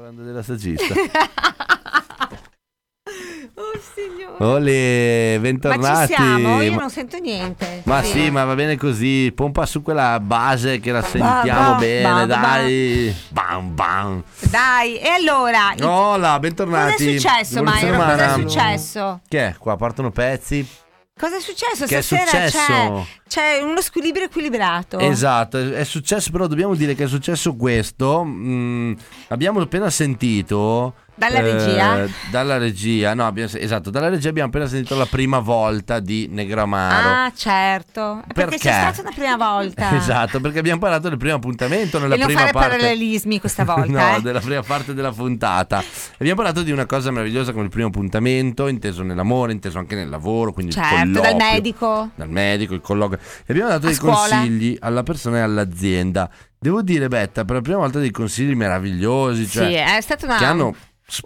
parlando della saggista. Oh signore. Ole, Ma bentornati. ci siamo? Io Ma- non sento niente. Ma sì, ma va bene così. Pompa su quella base che la sentiamo bam, bene, bam, dai. Bam bam. Dai, e allora? Hola, Cosa bentornati. è successo, Mairo? Cosa è successo? Che è? Qua partono pezzi. Cosa è successo? Che è Stasera successo? C'è, c'è uno squilibrio equilibrato. Esatto, è è successo, però dobbiamo dire che è successo questo. mm, abbiamo appena sentito. Dalla eh, regia? dalla regia, no, abbiamo- esatto, dalla regia abbiamo appena sentito la prima volta di Negramaro. Ah, certo. Perché, Perché? c'è stata una prima volta. Esatto, perché abbiamo parlato del primo appuntamento nella e non prima fare parte. parallelismi questa volta. no, eh. della prima parte della puntata. Abbiamo parlato di una cosa meravigliosa come il primo appuntamento, inteso nell'amore, inteso anche nel lavoro, quindi Certo, dal medico. Dal medico, il colloquio. E abbiamo dato A dei scuola. consigli alla persona e all'azienda. Devo dire, Betta, per la prima volta dei consigli meravigliosi, cioè, sì, è stata una, che hanno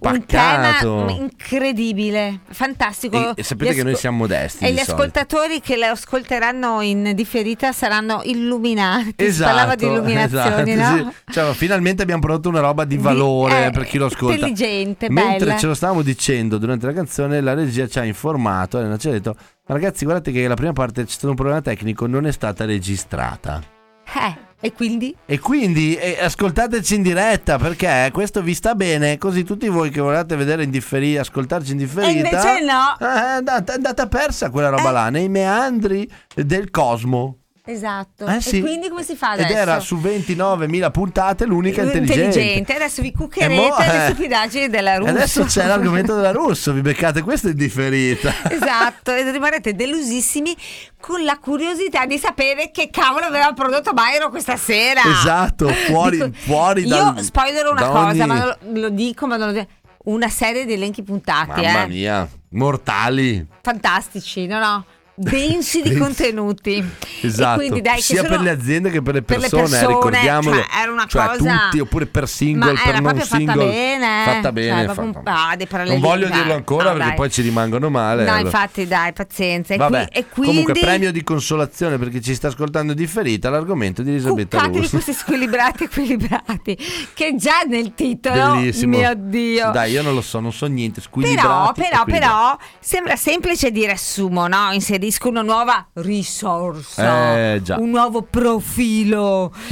un tema spaccato. incredibile, fantastico. E, e sapete Gli che noi asco- siamo modesti. E di gli solito. ascoltatori che le ascolteranno in differita saranno illuminati. Si Esatto, parlava di illuminazioni, esatto, no? sì. Cioè, finalmente abbiamo prodotto una roba di Di- valore eh, per chi lo ascolta. Intelligente, Mentre bella. ce lo stavamo dicendo durante la canzone, la regia ci ha informato, Elena ci ha detto, "Ma ragazzi guardate che la prima parte c'è stato un problema tecnico, non è stata registrata. Eh, e quindi? E quindi eh, ascoltateci in diretta perché questo vi sta bene, così tutti voi che volete vedere in differita, ascoltarci in differita... E invece no. eh, È andata, è andata persa quella roba Eh. là, nei meandri del cosmo. Esatto. Eh sì. E quindi come si fa Ed adesso? era su 29.000 puntate l'unica intelligente. Adesso vi cuccherete mo, le eh, stupidaggini della Russo. adesso c'è l'argomento della Russo, vi beccate questo in differita. Esatto, e rimarrete delusissimi con la curiosità di sapere che cavolo aveva prodotto Byron questa sera. Esatto, fuori- fuori Io dal- spoilerò una cosa, ogni- ma lo, lo dico, ma non lo dico. Una serie di elenchi puntati, Mamma eh. mia, mortali. Fantastici, no no? Densi di contenuti. Esatto, quindi, dai, sia sono- per le aziende che per le per le persone, eh, persone, ricordiamolo. cioè, era una Cioè, cosa- tutti, oppure per single, Ma per non proprio fatta single. bene. Fatta bene. Cioè, fatta- ah, dei non voglio dai. dirlo ancora No, perché dai. poi ci rimangono male. No, allora. infatti, dai, pazienza. E, Vabbè, qui- e quindi comunque premio di consolazione per chi ci sta ascoltando in differita l'argomento di Elisabetta Cuccatevi Russo. questi squilibrati equilibrati che già nel titolo Bellissimo. mio dio Dai, io non lo so, non so niente. però Squilibrati, però equilibrati. però sembra semplice dire assumo no inserisco una nuova risorsa Eh, un nuovo profilo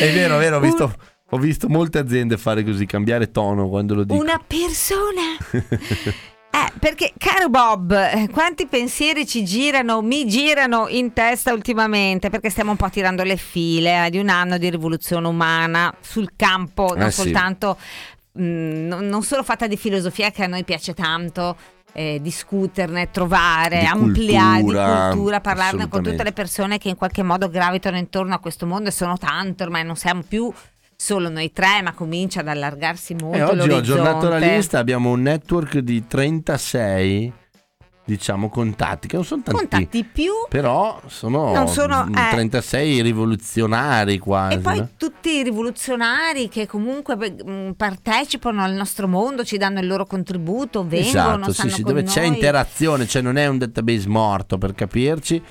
È vero, è vero, ho visto, ho visto molte aziende fare così, cambiare tono quando lo dico. una persona Eh, perché caro Bob, eh, quanti pensieri ci girano, mi girano in testa ultimamente, perché stiamo un po' tirando le file eh, di un anno di rivoluzione umana sul campo, non Eh sì. soltanto, mh, non, non solo fatta di filosofia che a noi piace tanto. Eh, discuterne, trovare, Di ampliare cultura, di cultura, parlarne con tutte le persone che in qualche modo gravitano intorno a questo mondo e sono tante ormai, non siamo più solo noi tre, ma comincia ad allargarsi molto E oggi ho aggiornato la lista, abbiamo un network di 36, diciamo, contatti, che non sono tanti. contatti più Però sono, Non sono, mm, eh. 36 rivoluzionari quasi. e poi no? tutti i rivoluzionari che comunque mh, partecipano al nostro mondo, ci danno il loro contributo, vengono, Esatto, sì, sì, dove noi. c'è interazione, cioè non è un database morto per capirci.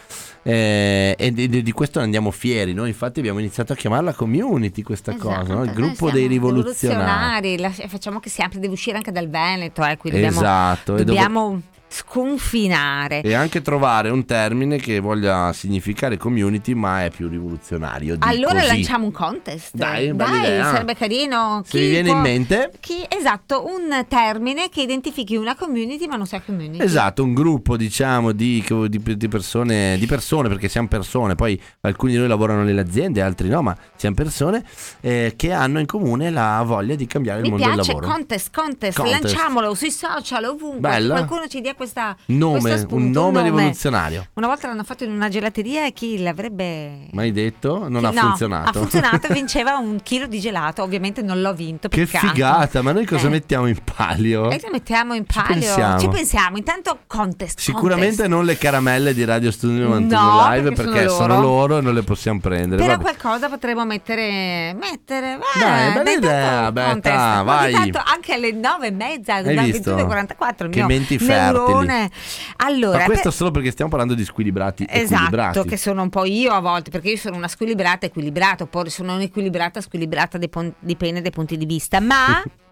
Eh, e di, di- questo andiamo fieri. Noi infatti abbiamo iniziato a chiamarla community questa Esatto, cosa, no? il gruppo dei rivoluzionari. rivoluzionari, facciamo che sempre deve uscire anche dal Veneto, eh, dobbiamo, Esatto, dove- dobbiamo sconfinare. E anche trovare un termine che voglia significare community, ma è più rivoluzionario. Allora così. lanciamo un contest. Dai, idea. sarebbe carino. Se vi viene in mente. Chi, esatto, un termine che identifichi una community ma non sia community. Esatto, un gruppo diciamo di, di- di persone, di persone, perché siamo persone, poi alcuni di noi lavorano nelle aziende, altri no, ma siamo persone eh, che hanno in comune la voglia di cambiare il Mi mondo del piace, lavoro. contest, contest, Contest. lanciamolo sui social, ovunque. Bella. Qualcuno ci dia questa Nome, spunto, un nome rivoluzionario. Una volta l'hanno fatto in una gelateria e chi l'avrebbe... Mai detto? Non Chi- ha no, funzionato. Ha funzionato e vinceva un chilo di gelato. Ovviamente non l'ho vinto. che peccato. figata, ma noi cosa Eh. mettiamo in palio? E ci mettiamo in Ci palio. pensiamo. Ci pensiamo. Intanto contest. Sicuramente contest. non le caramelle di Radio Studio 91. No, no, live perché, perché sono, loro. sono loro e non le possiamo prendere. Però Vabbè. qualcosa potremmo mettere. mettere vai, Dai, bella idea, tanto beh, contest. ta, Ma vai. tanto anche alle nove e mezza, visto? 21.44 il Che mio menti neurone. Allora, Ma questo per- solo perché stiamo parlando di squilibrati. Esatto, che sono un po' io a volte, perché io sono una squilibrata equilibrata, oppure sono un'equilibrata squilibrata dipende dai punti di vista, ma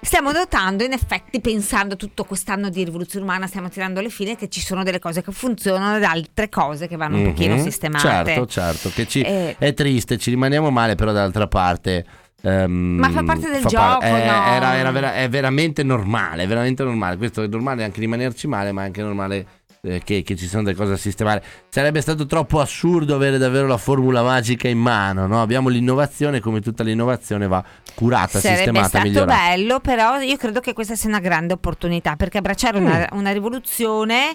stiamo notando in effetti pensando tutto quest'anno di rivoluzione umana, stiamo tirando le fine che ci sono delle cose che funzionano ed altre cose che vanno un Mhm, pochino sistemate. Certo, certo, che ci, Eh. è triste, ci rimaniamo male, però dall'altra parte... ehm, Ma fa parte del par- gioco, è, no? era- era vera- è veramente normale, è veramente normale. Questo è normale anche rimanerci male, ma è anche normale eh, che, che ci sono delle cose da sistemare. Sarebbe stato troppo assurdo avere davvero la formula magica in mano, no? Abbiamo l'innovazione, come tutta l'innovazione va curata, Sarebbe sistemata, stato migliorata. bello, però io credo che questa sia una grande opportunità perché abbracciare una, Mm. una rivoluzione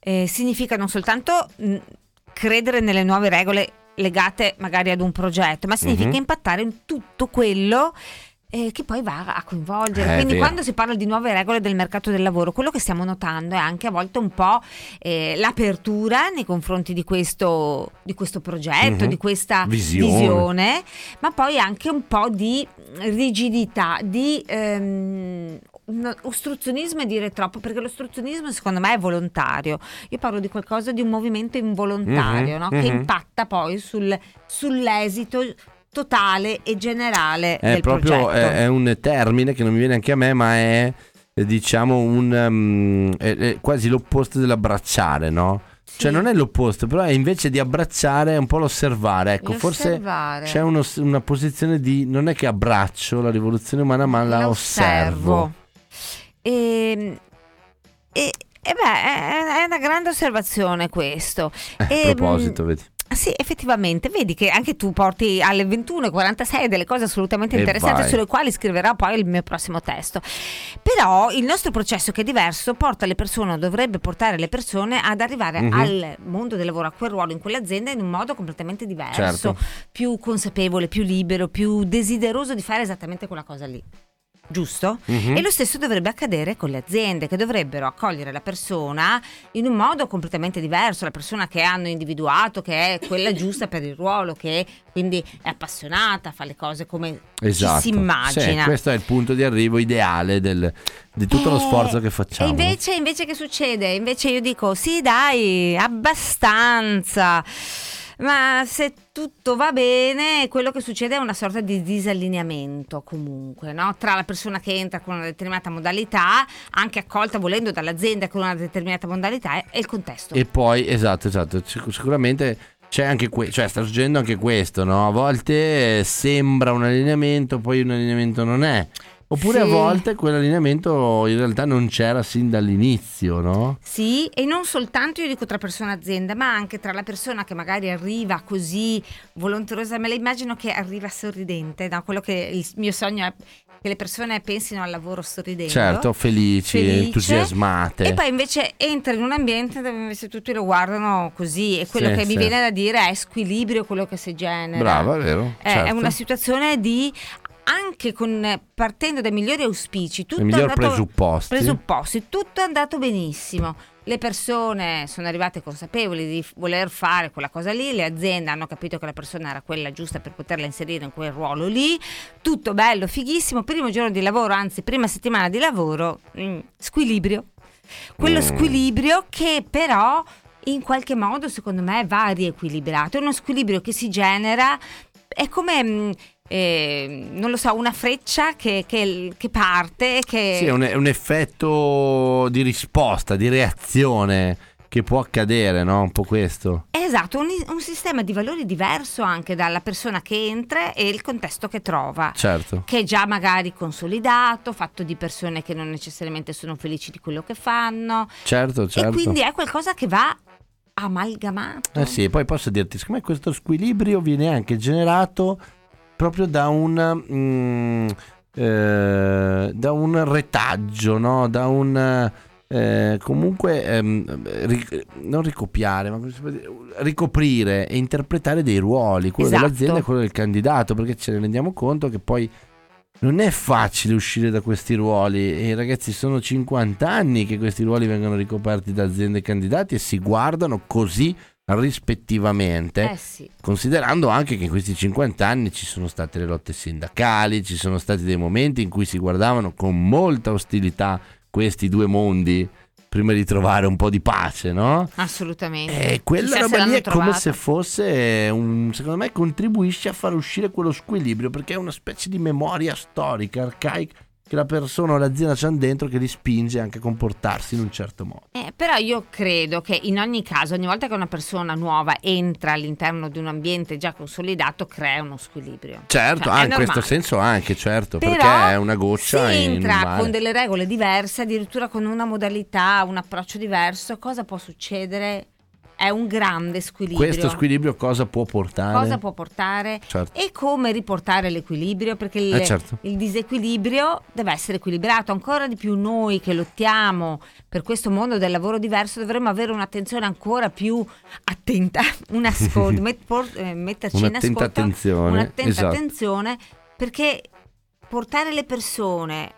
eh, significa non soltanto mh, credere nelle nuove regole legate magari ad un progetto, ma significa Mhm. impattare in tutto quello eh, che poi va a coinvolgere. Eh, Quindi vero. quando si parla di nuove regole del mercato del lavoro, quello che stiamo notando è anche a volte un po' eh, l'apertura nei confronti di questo, di questo progetto, Mhm. di questa Visione. visione, ma poi anche un po' di rigidità, di ehm, ostruzionismo e dire troppo, perché l'ostruzionismo secondo me è volontario. Io parlo di qualcosa di un movimento involontario, Mhm, no? che mhm. impatta poi sul- sull'esito totale e generale È del proprio progetto. è, è un termine che non mi viene anche a me, ma è eh, diciamo un um, è- è quasi l'opposto dell'abbracciare, no? Sì. Cioè non è l'opposto, però è invece di abbracciare è un po' l'osservare. Ecco, forse L'osservare. c'è uno- una posizione di non è che abbraccio la rivoluzione umana, ma la osservo. E, e, e beh, è, è una grande osservazione questo. Eh, A Ehm, proposito, vedi. Sì, effettivamente, vedi che anche tu porti alle 21.46 delle cose assolutamente E interessanti vai. sulle quali scriverò poi il mio prossimo testo. Però il nostro processo che è diverso porta le persone, o dovrebbe portare le persone ad arrivare Mhm. al mondo del lavoro, a quel ruolo in quell'azienda in un modo completamente diverso, Certo. più consapevole, più libero, più desideroso di fare esattamente quella cosa lì. Giusto? Mhm. E lo stesso dovrebbe accadere con le aziende che dovrebbero accogliere la persona in un modo completamente diverso, la persona che hanno individuato, che è quella giusta per il ruolo, che quindi è appassionata, fa le cose come Esatto. si immagina. Sì, questo è il punto di arrivo ideale del- di tutto lo Eh, sforzo che facciamo. E invece, invece che succede? Invece io dico sì dai, abbastanza. Ma se tutto va bene, quello che succede è una sorta di disallineamento comunque, no? tra la persona che entra con una determinata modalità, anche accolta volendo dall'azienda con una determinata modalità, e il contesto. E poi, esatto, esatto, sic- sicuramente c'è anche questo, cioè sta succedendo anche questo, no? A volte eh, sembra un allineamento, poi un allineamento non è. Oppure a Sì. volte quell'allineamento in realtà non c'era sin dall'inizio, no? Sì, e non soltanto io dico tra persona e azienda, ma anche tra la persona che magari arriva così volenterosa, me la immagino che arriva sorridente, no? quello che il mio sogno è che le persone pensino al lavoro sorridendo. Certo, felici, Felice. entusiasmate. E poi invece entra in un ambiente dove invece tutti lo guardano così e quello Sì, che mi sì. viene da dire è squilibrio quello che si genera. Brava, vero? È, certo. è una situazione di anche con partendo dai migliori auspici, tutto migliori andato- presupposti. presupposti, tutto è andato benissimo. Le persone sono arrivate consapevoli di voler fare quella cosa lì, le aziende hanno capito che la persona era quella giusta per poterla inserire in quel ruolo lì, tutto bello, fighissimo, primo giorno di lavoro, anzi prima settimana di lavoro, mm, squilibrio. Quello Mm. squilibrio che però in qualche modo secondo me va riequilibrato, è uno squilibrio che si genera, è come... mm, eh, non lo so, una freccia che, che- che parte, che Sì, è un, è un effetto di risposta, di reazione che può accadere, no? Un po' questo. Esatto, un, un sistema di valori diverso anche dalla persona che entra e il contesto che trova. Certo. Che è già magari consolidato, fatto di persone che non necessariamente sono felici di quello che fanno. Certo, certo. E quindi è qualcosa che va amalgamato. Eh sì, e poi posso dirti, secondo me questo squilibrio viene anche generato proprio da un, mm, eh, da un retaggio, no? da un eh, comunque ehm, ri- non ricopiare, ma ricoprire e interpretare dei ruoli, quello Esatto. dell'azienda e quello del candidato, perché ce ne rendiamo conto che poi non è facile uscire da questi ruoli e ragazzi sono 50 anni che questi ruoli vengono ricoperti da aziende e candidati e si guardano così rispettivamente, Eh sì. considerando anche che in questi 50 anni ci sono state le lotte sindacali, ci sono stati dei momenti in cui si guardavano con molta ostilità questi due mondi prima di trovare un po' di pace, no? Assolutamente. E quella Chissà roba lì è come trovata. se fosse un, secondo me contribuisce a far uscire quello squilibrio perché è una specie di memoria storica, arcaica che la persona o l'azienda c'hanno dentro che li spinge anche a comportarsi in un certo modo. Eh, però io credo che in ogni caso, ogni volta che una persona nuova entra all'interno di un ambiente già consolidato, crea uno squilibrio. Certo, Cioè, ah, in questo senso anche, certo, Però perché è una goccia si entra con delle regole diverse, addirittura con una modalità, un approccio diverso. Cosa può succedere? È un grande squilibrio. Questo squilibrio cosa può portare? Cosa può portare? Certo. E come riportare l'equilibrio? Perché il, Eh, certo. il disequilibrio deve essere equilibrato. Ancora di più noi che lottiamo per questo mondo del lavoro diverso dovremmo avere un'attenzione ancora più attenta, un ascolto, met- por- eh, metterci in Un'attenta ascolto, attenzione, un'attenta esatto. attenzione perché portare le persone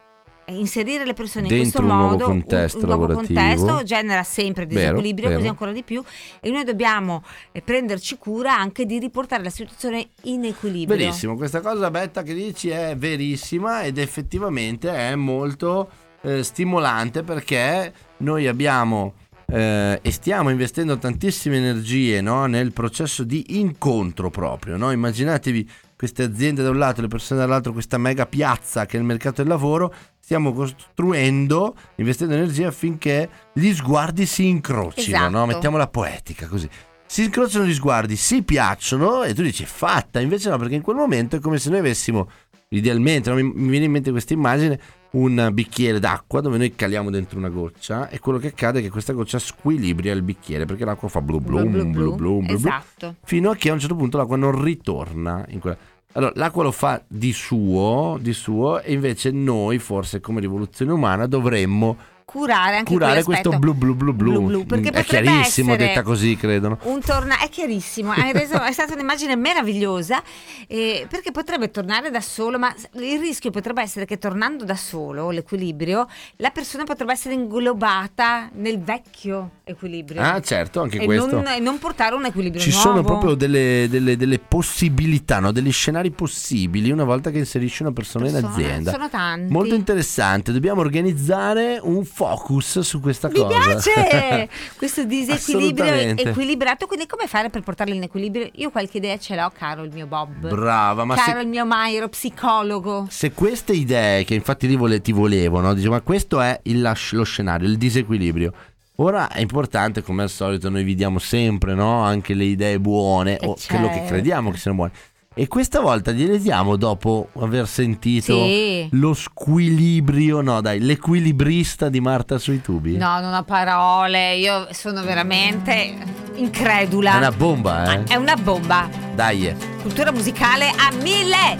inserire le persone in Dentro questo un nuovo modo contesto un, un nuovo contesto genera sempre Vero, disequilibrio così vero. ancora di più e noi dobbiamo eh, prenderci cura anche di riportare la situazione in equilibrio Benissimo, questa cosa Betta che dici è verissima ed effettivamente è molto eh, stimolante perché noi abbiamo eh, e stiamo investendo tantissime energie no, nel processo di incontro proprio. no? Immaginatevi queste aziende da un lato, le persone dall'altro, questa mega piazza che è il mercato del lavoro. Stiamo costruendo, investendo energie affinché gli sguardi si incrocino, no? Esatto. mettiamola poetica così. Si incrociano gli sguardi, si piacciono e tu dici fatta, invece no, perché in quel momento è come se noi avessimo, idealmente, no? mi viene in mente questa immagine, un bicchiere d'acqua dove noi caliamo dentro una goccia e quello che accade è che questa goccia squilibria il bicchiere perché l'acqua fa blu blu blu blu blu, blu, esatto. fino a che a un certo punto l'acqua non ritorna in quella... Allora, l'acqua lo fa di suo, di suo e invece noi, forse come rivoluzione umana, dovremmo curare anche curare questo blu blu blu blu. Blu blu, perché è chiarissimo detta così, credo. no? Un torna- è chiarissimo, reso- è stata un'immagine meravigliosa eh, perché potrebbe tornare da solo, ma il rischio potrebbe essere che tornando da solo l'equilibrio, la persona potrebbe essere inglobata nel vecchio equilibrio Ah, certo, anche e, questo. non, e non portare un equilibrio Ci nuovo. sono proprio delle, delle- delle possibilità, no? degli scenari possibili una volta che inserisci una persona, in Persone, azienda. Sono tanti. Molto interessante, dobbiamo organizzare un focus su questa Mi cosa. piace questo disequilibrio equilibrato. Quindi, come fare per portarlo in equilibrio? Io qualche idea ce l'ho, caro il mio Bob. Brava, ma caro se, il mio Mairo, psicologo. se queste idee, che infatti lì vole- ti volevo, no? Dicevo, ma questo è il- lo scenario, il disequilibrio. Ora è importante, come al solito, noi vi diamo sempre no? anche le idee buone Eh, o quello che certo. crediamo che siano buone. E questa volta gliele diamo dopo aver sentito Sì. lo squilibrio, no dai, l'equilibrista di Marta sui tubi. No, non ho parole. Io sono veramente incredula. È una bomba, eh? È una bomba. Dai. Cultura musicale a mille.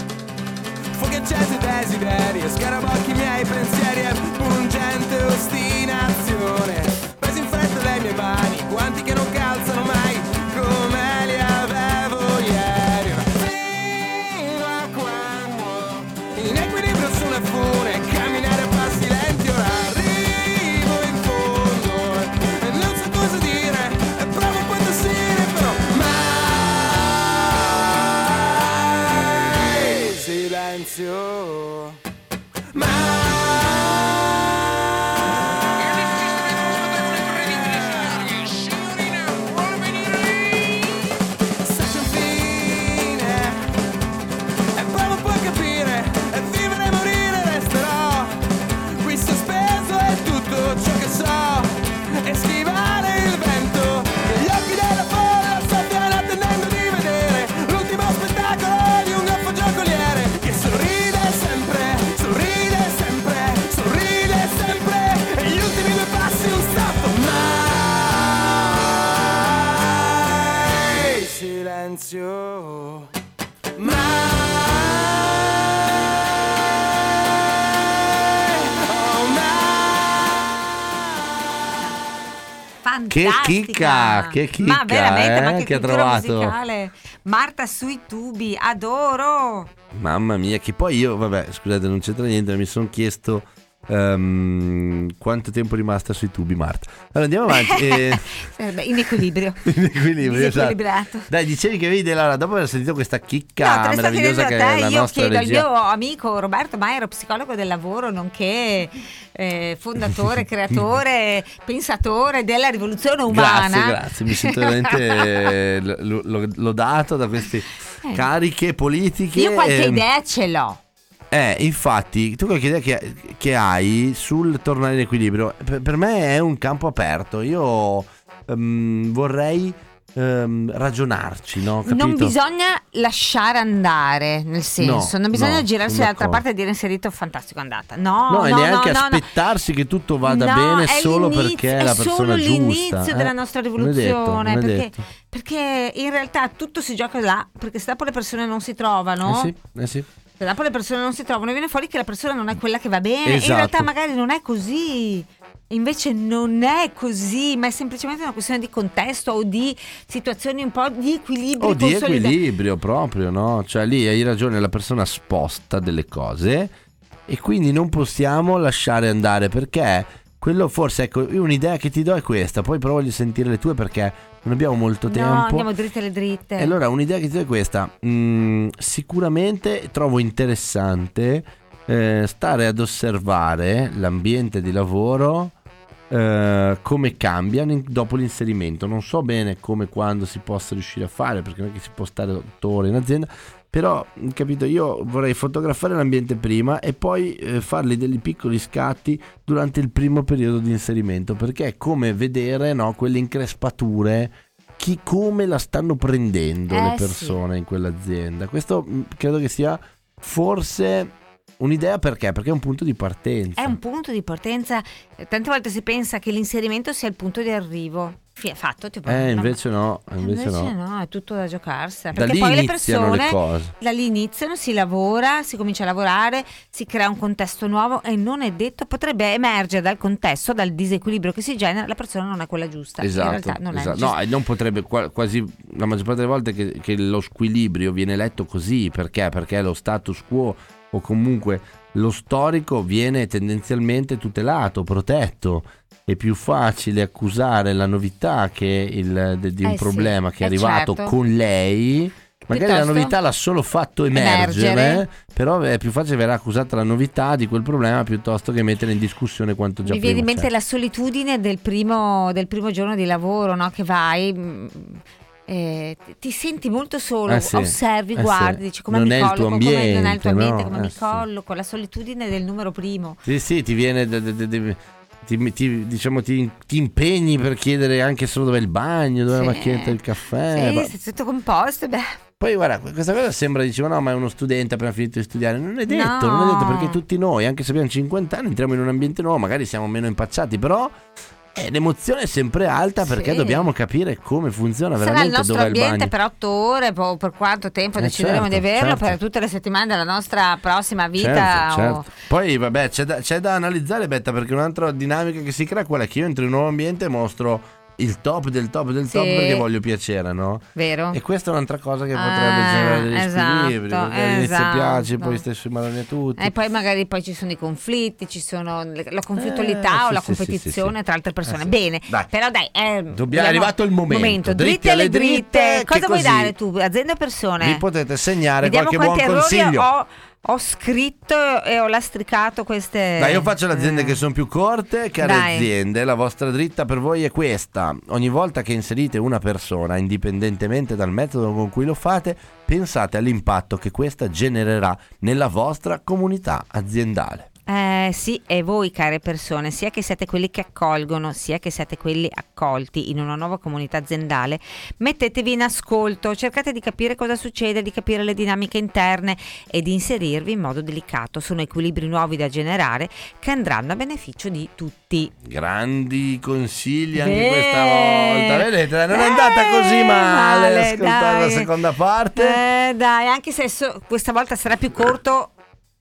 Fugaccesi desideri, scarabocchi miei pensieri e pungente ostinazione. Presi in fretta dai miei mani, guanti che non calzano mai, quando, Che chicca, che chicca, Ma veramente, eh, ma che, che trovato. musicale. Marta sui tubi, adoro. Mamma mia, che poi io, vabbè, scusate, non c'entra niente, ma mi sono chiesto Ehm, quanto tempo è rimasta sui tubi, Marta? Allora andiamo avanti. eh, Sarebbe in equilibrio. in equilibrio, esatto. Dai, dicevi che vedi Laura, dopo aver sentito questa No, chicca te sto meravigliosa che a è te, la io nostra chiedo al mio amico Roberto Maiero, psicologo del lavoro, nonché eh, fondatore, creatore, pensatore della rivoluzione umana. Grazie, grazie, mi sento veramente eh, lo- lo- lodato da queste Eh. cariche politiche. Io qualche ehm, idea ce l'ho. Eh, infatti, tu qualche idea che, che hai sul tornare in equilibrio, per, per me è un campo aperto. Io ehm, vorrei ehm, ragionarci, no? Capito? Non bisogna lasciare andare, nel senso, No, non bisogna no, girarsi dall'altra parte e dire inserito fantastico andata. No, No, no, e neanche no, aspettarsi che tutto vada bene è solo perché è la persona solo giusta. l'inizio eh. della nostra è detto, rivoluzione. è perché, detto. perché in realtà tutto si gioca là, perché se dopo le persone non si trovano, Eh sì, eh sì. Se dopo le persone non si trovano, viene fuori che la persona non è quella che va bene. Esatto. In realtà magari non è così. Invece non è così, ma è semplicemente una questione di contesto o di situazioni un po' di equilibrio. O di equilibrio proprio, no? Cioè lì hai ragione, la persona sposta delle cose e quindi non possiamo lasciare andare perché quello forse, ecco, un'idea che ti do è questa, poi però voglio sentire le tue perché non abbiamo molto No, tempo. andiamo dritte le dritte. E allora un'idea che ti do è questa, Mm, sicuramente trovo interessante eh, stare ad osservare l'ambiente di lavoro eh, come cambia dopo l'inserimento. Non so bene come quando si possa riuscire a fare, perché non è che si può stare otto ore in azienda, però capito, io vorrei fotografare l'ambiente prima e poi eh, fargli dei piccoli scatti durante il primo periodo di inserimento, perché è come vedere no, quelle increspature chi come la stanno prendendo Eh, le sì. persone in quell'azienda. Questo mh, credo che sia forse un'idea perché? Perché è un punto di partenza. È un punto di partenza. Tante volte si pensa che l'inserimento sia il punto di arrivo. È fatto, tipo, Eh, no, invece no, ma- invece, no. è tutto da giocarsela. Da Perché poi le persone le cose. da lì iniziano, si lavora, si comincia a lavorare, si crea un contesto nuovo e non è detto, potrebbe emergere dal contesto, dal disequilibrio che si genera, la persona non è quella giusta. In Esatto, realtà non è esatto. giusta. no, e non potrebbe qua- quasi la maggior parte delle volte che, che lo squilibrio viene letto così perché? Perché lo status quo o comunque lo storico viene tendenzialmente tutelato, protetto. È più facile accusare la novità che il, de- di un Eh sì, problema che è eh arrivato certo. con lei. Magari la Piuttosto novità l'ha solo fatto emergere, emergere. però è più facile verrà accusata la novità di quel problema piuttosto che mettere in discussione quanto già Mi viene in mente c'è. la solitudine del primo, del primo giorno di lavoro, no? che vai, mm, eh, ti- ti senti molto solo, Eh sì, osservi, eh guardi, sì. dici come Non mi colloco, tuo come non è il ambiente, tuo ambiente, no? come Eh mi sì. colloco, la solitudine del numero primo. Sì, sì, ti viene. de- de- de- ti, ti- diciamo, ti, ti impegni per chiedere anche solo dove è il bagno, dove è la Sì. macchinetta del caffè. sì, ma- sei tutto composto, beh, Poi guarda, questa cosa sembra, dicevo, no, ma è uno studente appena finito di studiare. Non è detto, No. non è detto perché tutti noi, anche se abbiamo 50 anni, entriamo in un ambiente nuovo, magari siamo meno impacciati, però eh, l'emozione è sempre alta perché Sì. dobbiamo capire come funziona sarà il veramente nostro è il ambiente bagno. per otto ore, po- per quanto tempo Eh, decideremo certo, di averlo, certo. per tutte le settimane della nostra prossima vita. Certo, o- certo. Poi vabbè c'è da, c'è da analizzare Betta perché un'altra dinamica che si crea è quella che io entro in un nuovo ambiente e mostro il top del top del top Sì. perché voglio piacere, no? Vero? E questa è un'altra cosa che potrebbe generare degli esatto, squilibri, perché esatto. piaci, poi stai sui maroni tutti. E poi magari poi ci sono i conflitti, ci sono la conflittualità Eh, o sì, la competizione sì, tra altre persone. Eh. Bene, Dai. però dai, eh, Dobbiamo- è arrivato il momento. Dritte, Dritte alle dritte. dritte, Cosa vuoi dare tu, azienda o persone? Vi potete segnare Vediamo qualche buon consiglio. ho, ho scritto e ho lastricato queste. Dai, io faccio le aziende eh. che sono più corte, care Dai. aziende. La vostra dritta per voi è questa. Ogni volta che inserite una persona, indipendentemente dal metodo con cui lo fate, pensate all'impatto che questa genererà nella vostra comunità aziendale. Eh, sì, e voi care persone, sia che siete quelli che accolgono, sia che siate quelli accolti in una nuova comunità aziendale, mettetevi in ascolto, cercate di capire cosa succede, di capire le dinamiche interne e di inserirvi in modo delicato. Sono equilibri nuovi da generare che andranno a beneficio di tutti. Grandi consigli anche Beh. questa volta. Vedete, non è Eh, andata così male. male, Ascoltare la seconda parte. Eh, dai, anche se so- questa volta sarà più corto,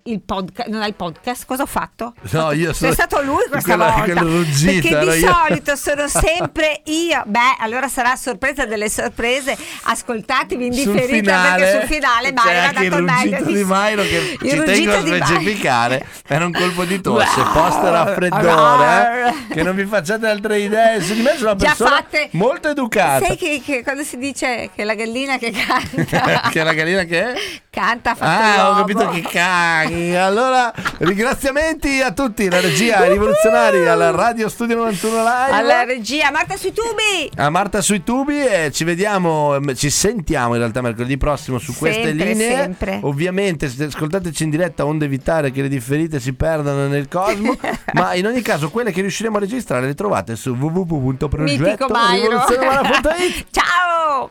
il podcast, non hai il podcast, cosa ho fatto? No, io sono Sei stato lui questa quella- volta. quel ruggito, perché di io. solito sono sempre io. Beh, allora sarà sorpresa delle sorprese. Ascoltatevi in sul differita finale, perché sul finale Mairo ha dato il meglio di. Mairo che Il ci tengo a specificare era un colpo di tosse post raffreddore eh, che non vi facciate altre idee su di me sono una persona fatte. molto educata Sai che, che quando si dice che la gallina che canta che è la gallina che è? canta fatto Ah, ho l'uovo. capito che Allora, ringraziamenti a tutti, la regia rivoluzionari, alla Radio Studio 91 Live. alla regia Marta sui tubi a Marta sui tubi e ci vediamo, ehm, ci sentiamo in realtà mercoledì prossimo su queste Sempre, linee. sempre. Ovviamente ascoltateci in diretta onde evitare che le differite si perdano nel cosmo, ma in ogni caso quelle che riusciremo a registrare le trovate su www.progettorivoluzionaria.it ciao